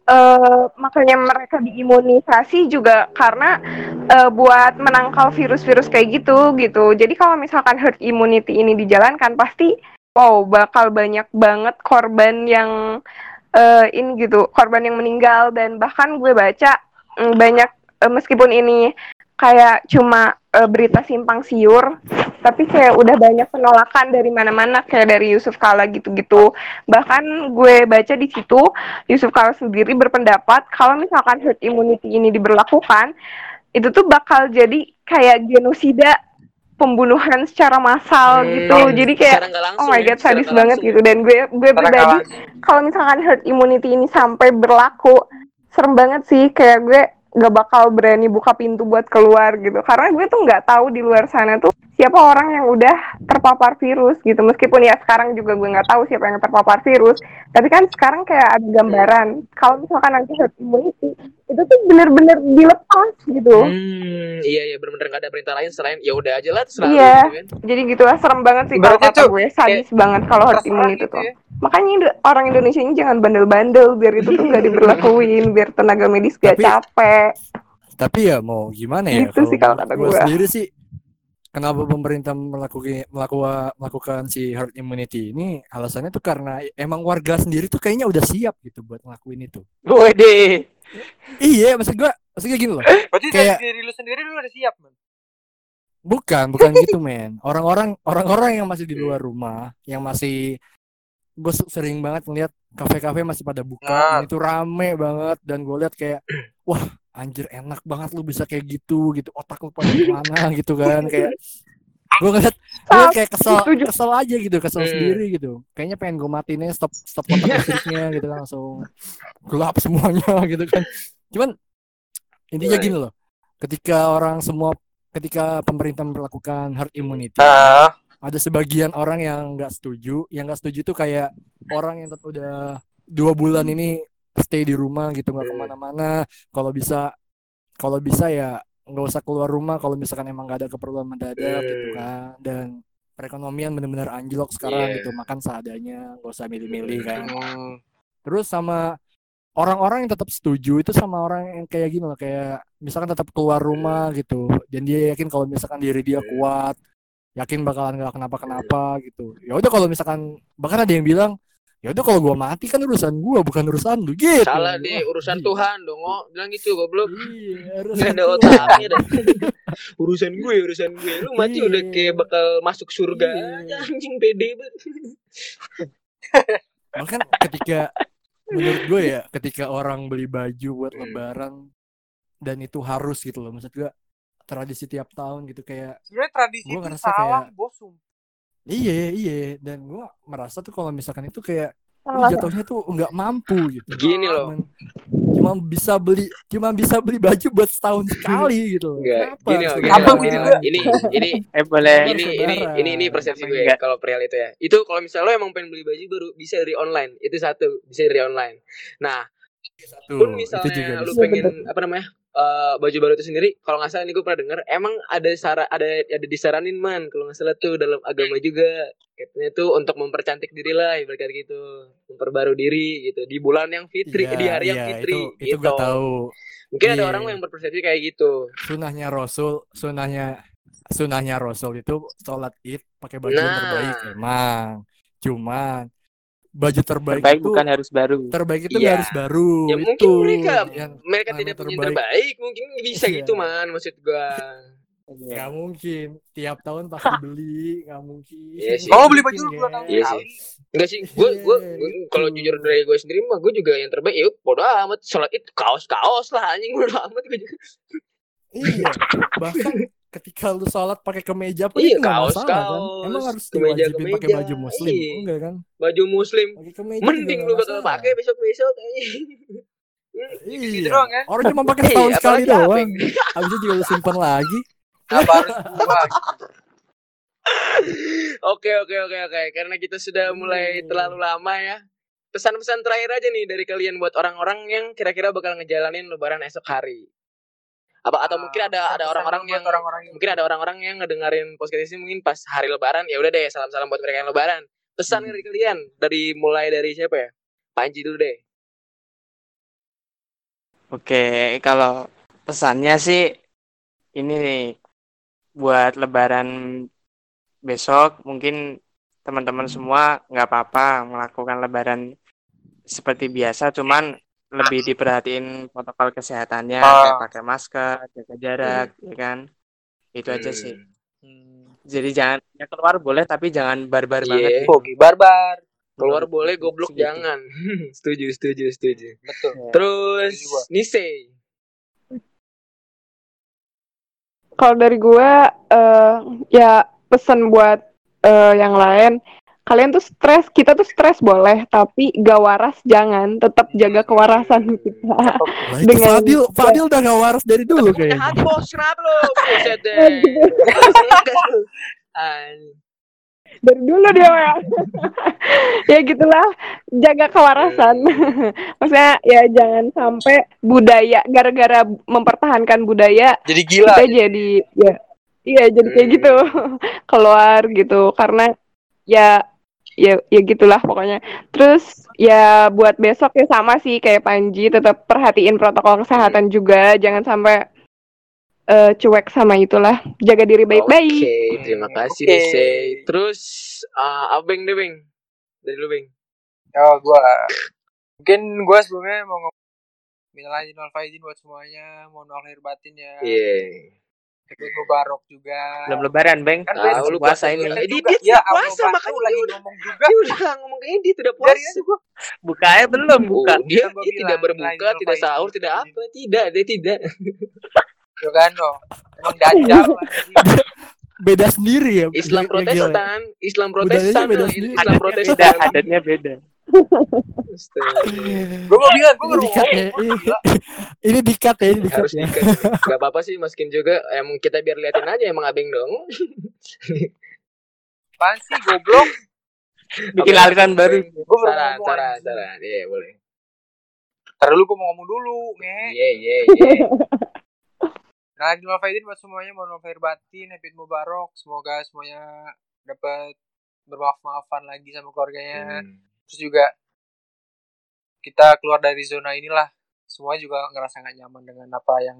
eh makanya mereka diimunisasi juga karena eh, buat menangkal virus-virus kayak gitu gitu. Jadi kalau misalkan herd immunity ini dijalankan pasti wow bakal banyak banget korban yang eh, ini gitu, korban yang meninggal. Dan bahkan gue baca mm, banyak eh, meskipun ini kayak cuma eh, berita simpang siur tapi kayak udah banyak penolakan dari mana-mana kayak dari Yusuf Kala gitu-gitu. Bahkan gue baca di situ Yusuf Kala sendiri berpendapat kalau misalkan herd immunity ini diberlakukan itu tuh bakal jadi kayak genosida pembunuhan secara massal Hmm, gitu. Jadi kayak langsung oh my ya, god sadis banget langsung. gitu. Dan gue gue Secara pribadi kalau misalkan herd immunity ini sampai berlaku serem banget sih. Kayak gue gak bakal berani buka pintu buat keluar gitu. Karena gue tuh nggak tahu di luar sana tuh siapa orang yang udah terpapar virus gitu meskipun ya sekarang juga gue nggak tahu siapa yang terpapar virus tapi kan sekarang kayak ada gambaran kalau misalkan nanti herd immunity itu tuh bener-bener dilepas gitu Hmm, iya iya benar-benar nggak ada perintah lain selain ya udah aja lah terserah Iya. gitu kan. jadi gitu lah serem banget sih kalau kata tuh gue sadis banget kalau herd immunity gitu tuh ya. Makanya Indo- orang Indonesia ini jangan bandel-bandel biar itu tuh nggak diberlakuin, biar tenaga medis gak Tapi- capek. Tapi ya mau gimana ya? Gitu sih kalau kata gua. sendiri sih kenapa pemerintah melakukan melakukan melakukan si herd immunity ini alasannya tuh karena emang warga sendiri tuh kayaknya udah siap gitu buat ngelakuin itu. Wede. Iya, maksud gua maksudnya gini loh. Berarti Kayak- dari diri lu sendiri lu udah siap, man. Bukan, bukan gitu, men. Orang-orang orang-orang yang masih di luar rumah, yang masih gue sering banget ngeliat kafe-kafe masih pada buka, Nah. itu rame banget dan gue lihat kayak wah, anjir enak banget lu bisa kayak gitu gitu. Otak lu pada ke mana gitu kan kayak gue ngeliat gue kayak kesel kesel aja gitu kesel Hmm. sendiri gitu. Kayaknya pengen gue matiin aja stop stop kotak listriknya gitu langsung gelap semuanya gitu kan. Cuman intinya gini loh ketika orang semua ketika pemerintah melakukan herd immunity Ah, ada sebagian orang yang nggak setuju. Yang nggak setuju itu kayak orang yang udah dua bulan ini stay di rumah gitu nggak Hmm. ke mana-mana. Kalau bisa kalau bisa ya nggak usah keluar rumah kalau misalkan emang nggak ada keperluan mendadak gitu Hmm. kan. Dan perekonomian benar-benar anjlok sekarang Iya. gitu makan seadanya nggak usah milih-milih kan. Terus sama orang-orang yang tetap setuju itu sama orang yang kayak gini loh kayak misalkan tetap keluar rumah gitu dan dia yakin kalau misalkan diri dia kuat yakin bakalan nggak kenapa-kenapa gitu. Ya udah kalau misalkan bahkan ada yang bilang ya udah kalau gua mati kan urusan gua bukan urusan lu gitu Salah deh, Wah, urusan. Tuhan dong. Oh, bilang gitu goblok. iya urusan ada otaknya dah. urusan gue, urusan gue. Lu mati Iya. udah kayak bakal masuk surga. Iya. Anjing pede banget. bahkan ketika menurut gue ya ketika orang beli baju buat Hmm. lebaran dan itu harus gitu loh maksud gue tradisi tiap tahun gitu kayak Sebenarnya tradisi itu ngerasa salah, kayak- bos. Iya, iya. Dan gue merasa tuh kalau misalkan itu kayak lu Salah. jatuhnya tuh nggak mampu gitu. Gini loh. Cuman, cuma bisa beli, cuma bisa beli baju buat setahun sekali gitu. Enggak, gini loh, gini loh. Abang juga. Ini ini Eh boleh. ini ini ini ini persepsi gue ya, kalau perihal itu ya. Itu kalau misalnya lo emang pengen beli baju baru bisa dari online. Itu satu, bisa dari online. Nah, Tuh, pun itu juga misalnya lu bisa. pengen apa namanya eh, baju baru itu sendiri kalau nggak salah ini gue pernah dengar emang ada sara ada ada disaranin man kalau nggak salah tuh dalam agama juga katanya tuh untuk mempercantik diri lah ibarat gitu memperbarui diri gitu di bulan yang fitri Iya, di hari yang iya, fitri itu, itu gitu gue tahu. mungkin ada Iya. orang yang berpersepsi kayak gitu Sunahnya Rasul, sunahnya sunahnya Rasul itu sholat id pakai baju yang Nah. terbaik emang. Cuman baju terbaik, Terbaik itu bukan harus baru. terbaik itu nggak harus baru. ya itu mungkin mereka yang mereka tidak punya yang terbaik. terbaik mungkin bisa Iya. gitu man maksud gua Iya. Nggak mungkin tiap tahun pasti beli nggak mungkin Iya sih. Kalau beli baju lu dua tahun Iya sekali. Enggak sih, gue gue Iya, kalau gitu. jujur dari gue sendiri mah gue juga yang terbaik ya bodo amat sholat itu kaos kaos lah anjing bodo amat gue juga iya bahkan ketika lu sholat pakai kemeja pun Iya, kaos, masalah kan? kaos, emang harus kemeja, diwajibin pakai kemeja, baju muslim iya. enggak kan? Baju muslim. Pakai kemeja mending lu bakal pakai besok besok kayaknya iya doang kan? orang cuma pakai setahun Iya, sekali doang. habis itu juga lu simpan lagi? Oke oke oke oke. Karena kita sudah mulai Hmm. terlalu lama ya. Pesan-pesan terakhir aja nih dari kalian buat orang-orang yang kira-kira bakal ngejalanin lebaran esok hari apa atau mungkin ada ada Pesan orang-orang yang orang-orang yang mungkin ada orang-orang yang ngedengerin podcast ini mungkin pas hari lebaran ya udah deh salam-salam buat mereka yang lebaran. Pesan Hmm. dari kalian dari mulai dari siapa ya? Panji dulu deh. Oke, kalau pesannya sih ini nih buat lebaran besok mungkin teman-teman semua nggak apa-apa melakukan lebaran seperti biasa, cuman lebih diperhatiin protokol kesehatannya Ah. kayak pakai masker, jaga jarak, ya kan? Itu aja sih. Hmm. Jadi jangan ya keluar boleh tapi jangan barbar Iya. banget. Oke, barbar. keluar Menurut boleh goblok gitu. jangan setuju setuju setuju Betul. Ya. terus Setuju. Nise Kalau dari gue eh ya pesan buat eh, yang lain, kalian tuh stres, kita tuh stres boleh, tapi gak waras jangan, tetap jaga kewarasan kita. lah itu Dengan- Fadil Fadil udah gak waras dari dulu kayaknya hati bos kenapa lo buset deh Anjing. Dari dulu dia ya. ya gitulah, jaga kewarasan. Maksudnya ya jangan sampai budaya gara-gara mempertahankan budaya Jadi gila. kita jadi ya iya jadi kayak Hmm. gitu keluar gitu karena ya ya ya gitulah pokoknya terus ya buat besok ya sama sih kayak Panji tetap perhatiin protokol kesehatan juga jangan sampai eh, cuek sama itulah jaga diri baik-baik Oke, terima kasih Oke. Nise. Terus ah, Abeng deh, Beng. Dari lu, Beng. Oh, gua mungkin gua sebelumnya mau ngomong minal aidin wal faizin buat semuanya, mohon maaf lahir batin ya. Iya. Ikut mubarok juga. Belum lebaran, Beng. Kan besok lu puasa ini. juga. Eh, dia, ya, puasa makanya lagi udah, ngomong juga. dia udah ngomong kayak dia udah Dari puasa. aja gua. Bukanya belum buka. Oh, dia, dia tidak berbuka, tidak sahur, itu. tidak apa, tidak, dia tidak. Yo kan, no. Emang dajal. Beda sendiri ya. Islam. Protestan, Islam Protestan. Islam Protestan. adatnya beda. Gua mau bilang, gua Ini baru dikat ya. Ini, ini dikat ya, ini dikat Harus ya. dikat. Gak apa-apa sih, masukin juga. Emang kita biar liatin aja emang abeng dong. Apaan sih, goblok? Bikin aliran baru. Saran, saran, anjing. saran. Iya, boleh. Ntar dulu gua mau ngomong dulu, nge. Iya, iya, iya. Nah, Jumlah Faidin buat semuanya, mohon maaf lahir batin, happy mubarok. Semoga semuanya dapat bermaaf-maafan lagi sama keluarganya. Hmm. Terus juga kita keluar dari zona inilah. Semua juga ngerasa gak nyaman dengan apa yang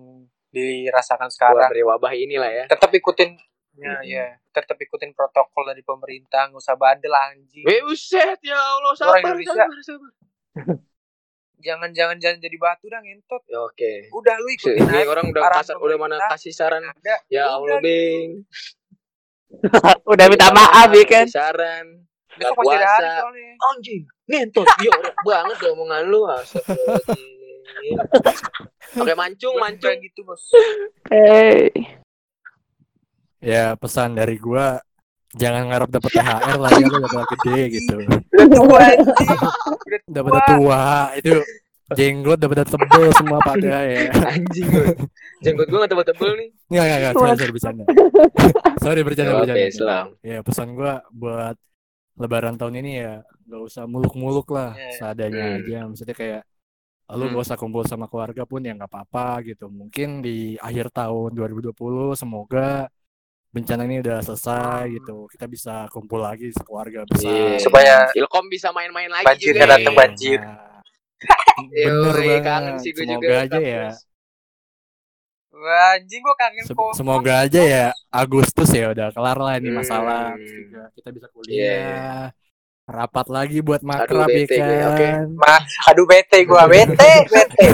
dirasakan Keluar sekarang. dari wabah inilah ya. Tetap ikutin ya, Mhm. ya. Tetap ikutin protokol dari pemerintah, nggak usah bandel anjing. Eh, uset ya Allah, Orang sabar, Indonesia. sabar, sabar. Jangan jangan jangan jadi batu dah ngentot. Ya, Oke. Udah lu ikutin Ini aja orang udah kasar, udah mana kasih saran. ada. Ya Allah, gitu. Bing. Udah minta maaf ya kan. Saran. Gak puasa. Anjing, ngentot. Iya, orang banget deh omongan lu. Oke, mancung, Gua mancung. gitu, Bos. Eh, Ya pesan dari gua jangan ngarep dapet THR lah ya lu udah gede gitu. Udah tua tua itu jenggot udah pada tebel semua pada ya. Anjing gue. Jenggot gue gak tebel-tebel nih. Enggak enggak enggak, sorry sorry bercanda. sorry bercanda Oke, bercanda. Islam. Ya pesan gua buat lebaran tahun ini ya nggak usah muluk-muluk lah Iya. seadanya Hmm. aja maksudnya kayak lu Hmm. gak usah kumpul sama keluarga pun ya nggak apa-apa gitu mungkin di akhir tahun 2020 semoga bencana ini udah selesai gitu kita bisa kumpul lagi sekeluarga besar Iya. Supaya Ilkom bisa main-main lagi Banjir juga. datang banjir. Nah, Yoi, bener kangen banget sih gue semoga juga. aja ya Wah, anjing gua kangen Se- kok. semoga aja ya Agustus ya udah kelar lah ini Hmm. masalah juga kita bisa kuliah Iya. rapat lagi buat makrab ya bete gue, oke. kan Ma, aduh bete gua, bete, bete.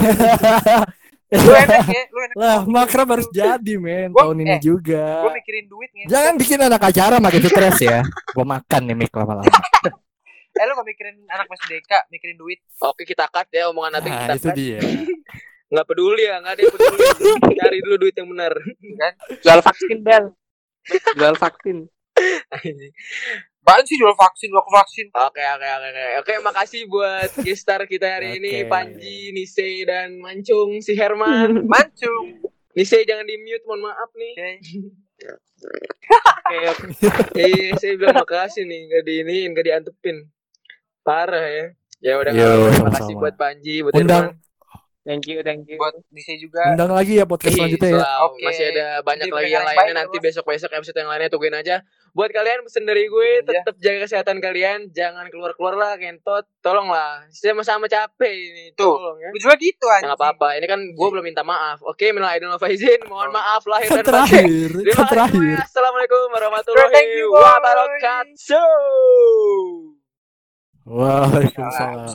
Lu enak ya, lu enak. lah makrab harus jadi men Gua- tahun ini eh, juga Gua mikirin duit nih. jangan bikin anak acara makin stres ya gua makan nih mik lama-lama Eh lu gak mikirin anak masih DK, mikirin duit. Oke, kita cut ya omongan nanti nah kita itu cut. dia Nggak peduli ya, nggak ada yang peduli. Cari dulu duit yang benar. Kan? Jual vaksin, Bel. Jual vaksin. Apaan sih jual vaksin, jual vaksin. Oke oke oke oke oke makasih buat gestar kita hari ini Oke. Panji, Nise dan Mancung si Herman. Mancung. Nise jangan di mute mohon maaf nih. Oke. Oke, oke. Eh saya bilang makasih nih nggak diiniin nggak diantepin. Parah ya. Ya udah makasih buat Panji, buat Undang- Herman. Thank you, thank you. Buat DC juga. undang lagi ya podcast selanjutnya ya. Oke. Masih ada banyak Jadi lagi yang lainnya baik, nanti besok-besok episode yang lainnya tungguin aja. Buat kalian pesen dari gue aja. tetap jaga kesehatan kalian, jangan keluar-keluar lah kentot. Tolonglah. Sama-sama capek ini. Tuh. Tolong ya. Juga gitu Ya anjing. nggak apa-apa. Ini kan gue belum minta maaf. Oke, minal aidin wal faizin. Mohon Oh. maaf lahir dan batin. terakhir terakhir. Assalamualaikum warahmatullahi Thank you, boy. wabarakatuh. Waalaikumsalam.